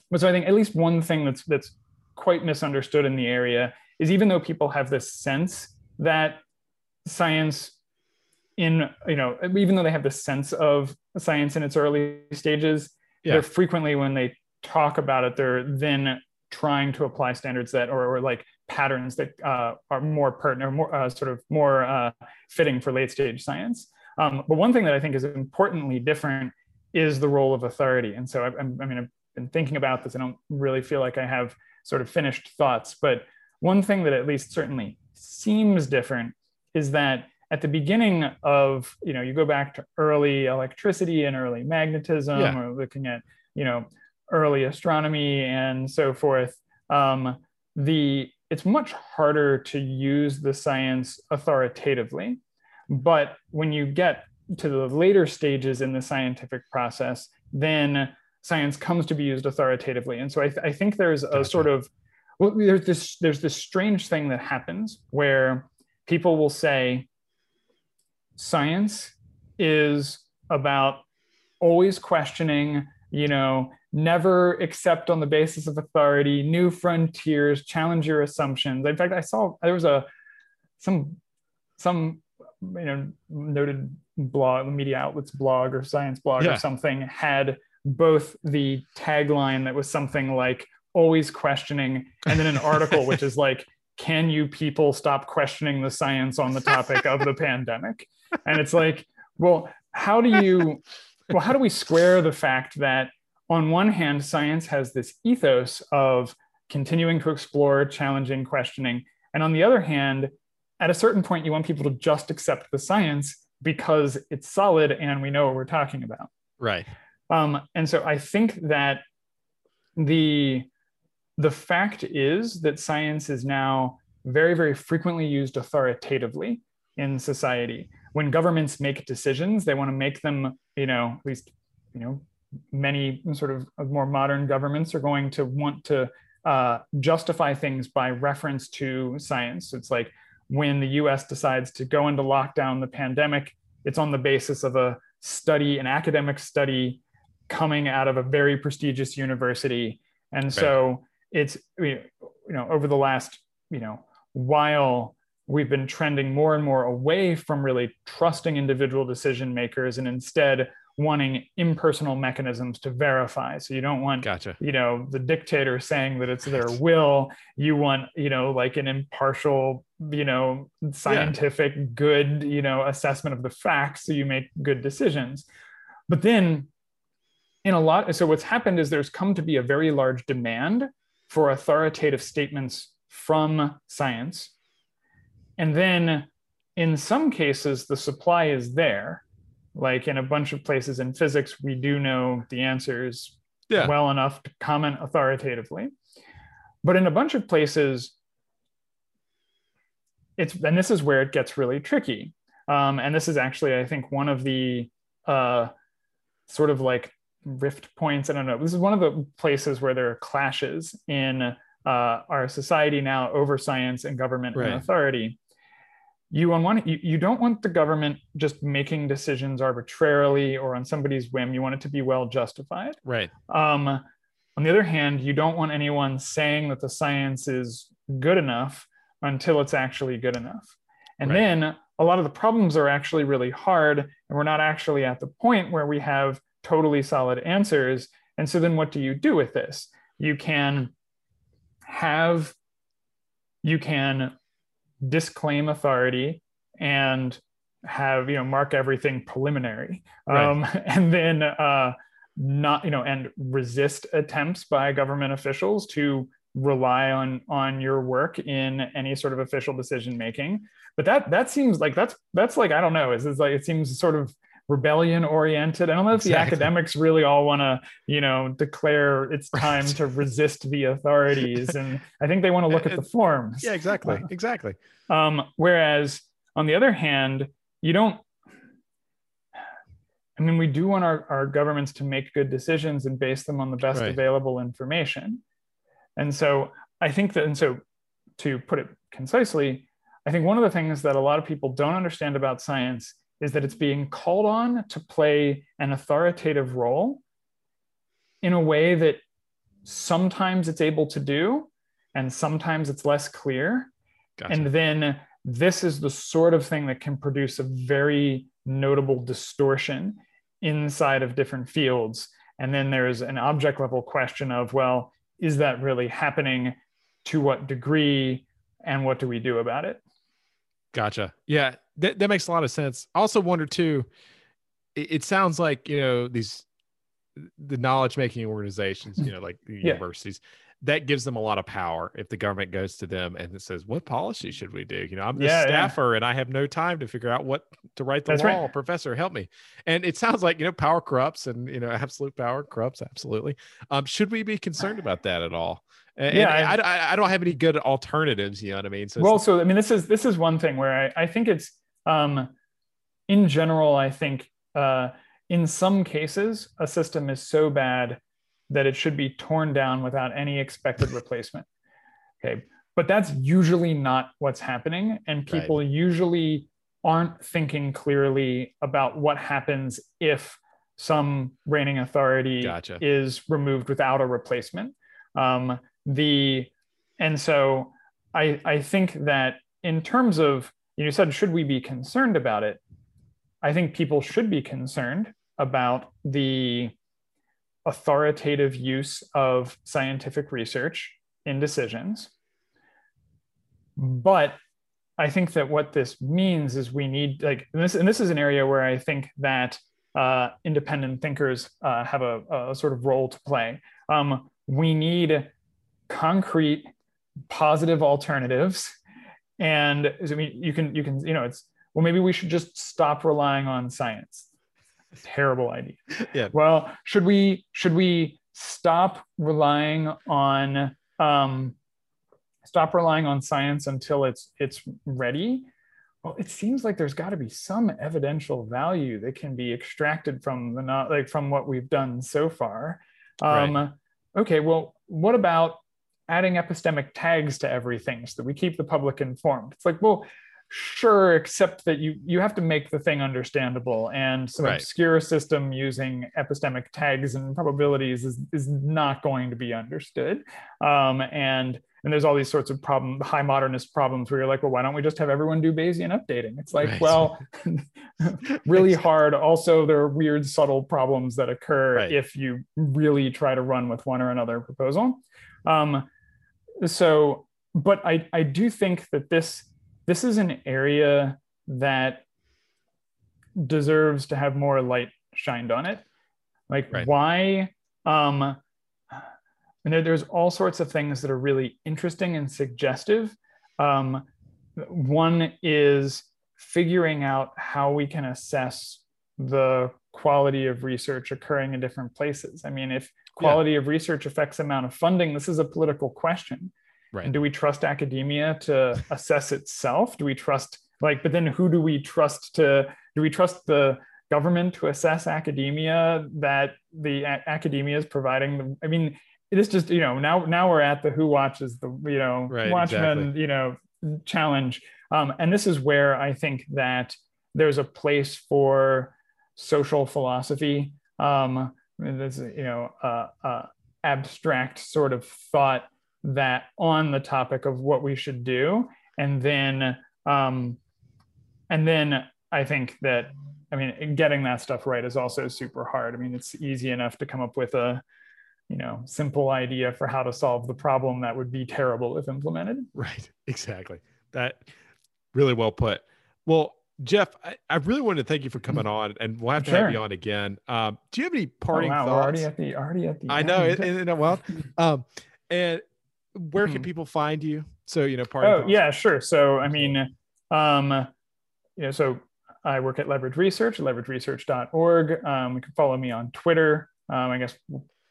but so i think at least one thing that's that's quite misunderstood in the area is even though people have this sense that science in you know even though they have this sense of science in its early stages Yeah. they're frequently when they talk about it they're then trying to apply standards that or, or like patterns that uh, are more pertinent or more uh, sort of more uh, fitting for late stage science. Um, but one thing that i think is importantly different is the role of authority. And so I, I mean i've been thinking about this. I don't really feel like i have sort of finished thoughts but one thing that at least certainly seems different is that at the beginning of you know you go back to early electricity and early magnetism Yeah. or looking at you know early astronomy and so forth um, the it's much harder to use the science authoritatively but when you get to the later stages in the scientific process then science comes to be used authoritatively and so i, th- I think there's a Gotcha. sort of well, there's this there's this strange thing that happens where people will say science is about always questioning you know never accept on the basis of authority new frontiers challenge your assumptions in fact i saw there was a some some you know noted blog media outlets blog or science blog Yeah. or something had both the tagline that was something like always questioning and then an article which is like can you people stop questioning the science on the topic of the pandemic and it's like well how do you well how do we square the fact that on one hand science has this ethos of continuing to explore challenging questioning and on the other hand at a certain point you want people to just accept the science because it's solid and we know what we're talking about Right. um, and so I think that the the fact is that science is now very, very frequently used authoritatively in society. When governments make decisions, they want to make them, you know, at least, you know, many sort of more modern governments are going to want to uh, justify things by reference to science. It's like when the US decides to go into lockdown the pandemic, it's on the basis of a study, an academic study coming out of a very prestigious university. And so it's, you know, over the last, you know, while we've been trending more and more away from really trusting individual decision makers and instead wanting impersonal mechanisms to verify. So you don't want Gotcha. you know the dictator saying that it's their will. You want you know like an impartial you know scientific good you know assessment of the facts so you make good decisions. But then in a lot so what's happened is there's come to be a very large demand for authoritative statements from science and then in some cases the supply is there like in a bunch of places in physics we do know the answers Yeah. well enough to comment authoritatively. But in a bunch of places, it's and this is where it gets really tricky. Um, and this is actually, I think, one of the uh, sort of like rift points. I don't know. This is one of the places where there are clashes in uh, our society now over science and government Right. and authority. You on one, you, you don't want the government just making decisions arbitrarily or on somebody's whim. You want it to be well justified. Right. Um, on the other hand, you don't want anyone saying that the science is good enough until it's actually good enough. And Right. then a lot of the problems are actually really hard, and we're not actually at the point where we have totally solid answers. And so then what do you do with this? You can have, you can disclaim authority and have, you know, mark everything preliminary. Right. Um, and then, uh, not you know and resist attempts by government officials to rely on on your work in any sort of official decision making but that that seems like that's that's like i don't know it's, it's like it seems sort of rebellion oriented i don't know if the academics really all want to you know declare it's time Right. to resist the authorities and i think they want to look at the forms Yeah, exactly. Exactly. um, whereas on the other hand, you don't. I mean, we do want our, our governments to make good decisions and base them on the best Right. available information. And so I think that, and so to put it concisely, I think one of the things that a lot of people don't understand about science is that it's being called on to play an authoritative role in a way that sometimes it's able to do and sometimes it's less clear. Gotcha. And then this is the sort of thing that can produce a very notable distortion inside of different fields. And then there's an object level question of, well, is that really happening? To what degree? And what do we do about it? Gotcha. Yeah, that, that makes a lot of sense. I also wonder too, it, it sounds like, you know, these the knowledge making organizations, you know, like yeah. universities, that gives them a lot of power if the government goes to them and it says, What policy should we do? You know, I'm the yeah, staffer yeah. and I have no time to figure out what to write the That's law. Right. Professor, help me. And it sounds like, you know, power corrupts and, you know, absolute power corrupts. Absolutely. Um, should we be concerned about that at all? And, yeah, I, I, I, don't have any good alternatives. You know what I mean? So well, so I mean, this is this is one thing where I, I think it's um, in general. I think uh, in some cases a system is so bad that it should be torn down without any expected replacement. Okay, but that's usually not what's happening, and people right. usually aren't thinking clearly about what happens if some reigning authority gotcha. is removed without a replacement. Um, the and so I I think that in terms of you said should we be concerned about it? I think people should be concerned about the authoritative use of scientific research in decisions. But I think that what this means is we need like and this and this is an area where I think that uh, independent thinkers uh, have a, a, sort of role to play. Um, we need concrete positive alternatives. And i mean you can you can you know it's well maybe we should just stop relying on science. Terrible idea. Yeah. Well should we should we stop relying on um stop relying on science until it's it's ready? Well it seems like there's got to be some evidential value that can be extracted from the not like from what we've done so far. Um right. okay well what about adding epistemic tags to everything so that we keep the public informed. It's like, well, sure, except that you you have to make the thing understandable, and some right. obscure system using epistemic tags and probabilities is is not going to be understood. Um, and and there's all these sorts of problem, high modernist problems where you're like, well, why don't we just have everyone do Bayesian updating? It's like, right. well, really hard. Also, there are weird, subtle problems that occur right. if you really try to run with one or another proposal. Um, so but i i do think that this this is an area that deserves to have more light shined on it like right. why um and there, there's all sorts of things that are really interesting and suggestive um one is figuring out how we can assess the quality of research occurring in different places. I mean, if quality yeah. of research affects amount of funding, this is a political question. Right. And do we trust academia to assess itself? Do we trust like, but then who do we trust to? Do we trust the government to assess academia that the a- academia is providing? The, I mean, it is just you know now now we're at the who watches the you know right, Watchmen exactly. you know challenge, um, and this is where I think that there's a place for social philosophy. Um, this you know uh, uh, abstract sort of thought that on the topic of what we should do, and then um, and then I think that I mean getting that stuff right is also super hard. I mean it's easy enough to come up with a you know simple idea for how to solve the problem that would be terrible if implemented. Right. Exactly. That really well put. Well, Geoff, I, I, really wanted to thank you for coming on, and we'll have to sure. have you on again. Um, do you have any parting oh, wow, thoughts? We're already at the already at the. I know, it, it, it, well, um, and where can hmm. people find you? So you know, parting. Oh thoughts. yeah, sure. So I mean, um, you know, so I work at Leverage Research, leverageresearch.org. Um, you can follow me on Twitter. Um, I guess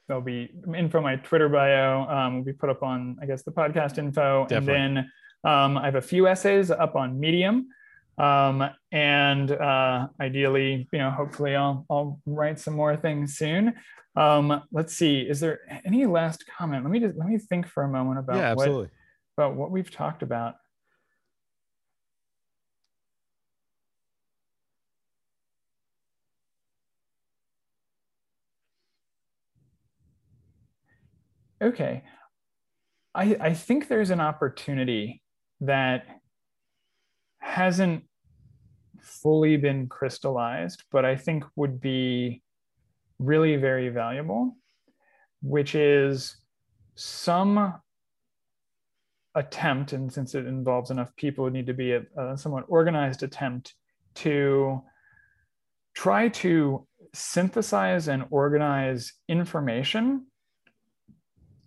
there'll be info my Twitter bio um, will be put up on I guess the podcast info, Definitely. and then um, I have a few essays up on Medium. Um, and uh, ideally, you know, hopefully I'll, I'll write some more things soon. Um, let's see, is there any last comment? Let me just, let me think for a moment about, yeah, absolutely. What, about what we've talked about. Okay. I, I think there's an opportunity that hasn't fully been crystallized, but I think would be really very valuable, which is some attempt, and since it involves enough people, it need to be a, a somewhat organized attempt to try to synthesize and organize information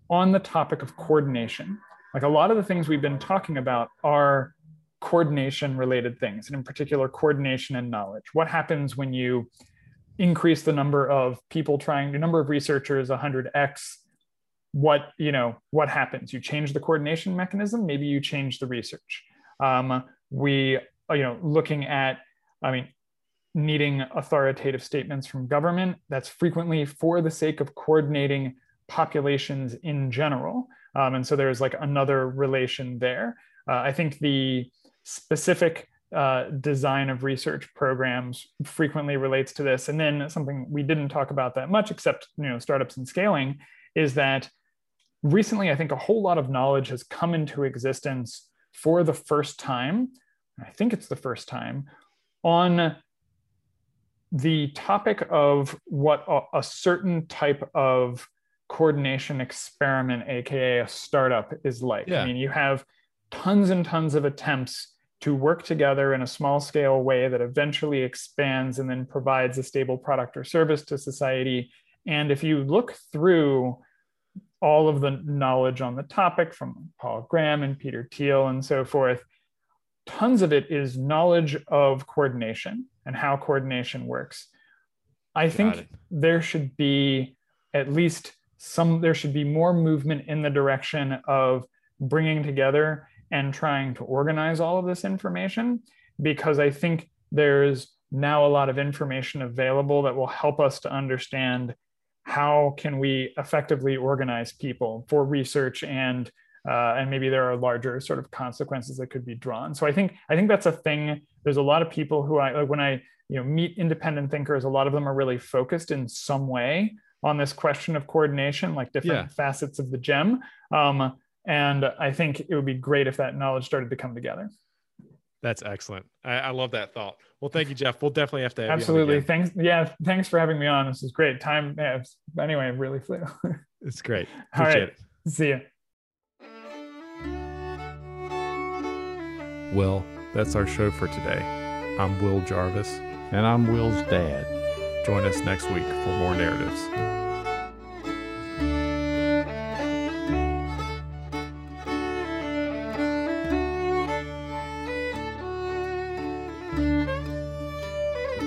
on the topic of coordination. Like a lot of the things we've been talking about are coordination related things, and in particular, coordination and knowledge. What happens when you increase the number of people trying, the number of researchers 100x? What you know, what happens? You change the coordination mechanism. Maybe you change the research. Um, we, you know, looking at, I mean, needing authoritative statements from government. That's frequently for the sake of coordinating populations in general. Um, and so there's like another relation there. Uh, I think the specific uh, design of research programs frequently relates to this. And then something we didn't talk about that much, except you know startups and scaling, is that recently I think a whole lot of knowledge has come into existence for the first time. I think it's the first time on the topic of what a, a certain type of coordination experiment, aka a startup, is like. Yeah. I mean, you have tons and tons of attempts to work together in a small scale way that eventually expands and then provides a stable product or service to society. And if you look through all of the knowledge on the topic from Paul Graham and Peter Thiel and so forth, tons of it is knowledge of coordination and how coordination works. I Got think it. there should be at least some there should be more movement in the direction of bringing together and trying to organize all of this information because I think there's now a lot of information available that will help us to understand how can we effectively organize people for research and uh, and maybe there are larger sort of consequences that could be drawn so i think i think that's a thing there's a lot of people who i like when i you know meet independent thinkers a lot of them are really focused in some way on this question of coordination, like different yeah. facets of the gem. Um, and I think it would be great if that knowledge started to come together. That's excellent. I, I love that thought. Well, thank you, Geoff. We'll definitely have to. Have Absolutely. Thanks. Yeah. Thanks for having me on. This is great. Time. Yeah, anyway, it really flew. it's great. Appreciate All right. it. See you. Well, that's our show for today. I'm Will Jarvis. And I'm Will's dad. Join us next week for more narratives.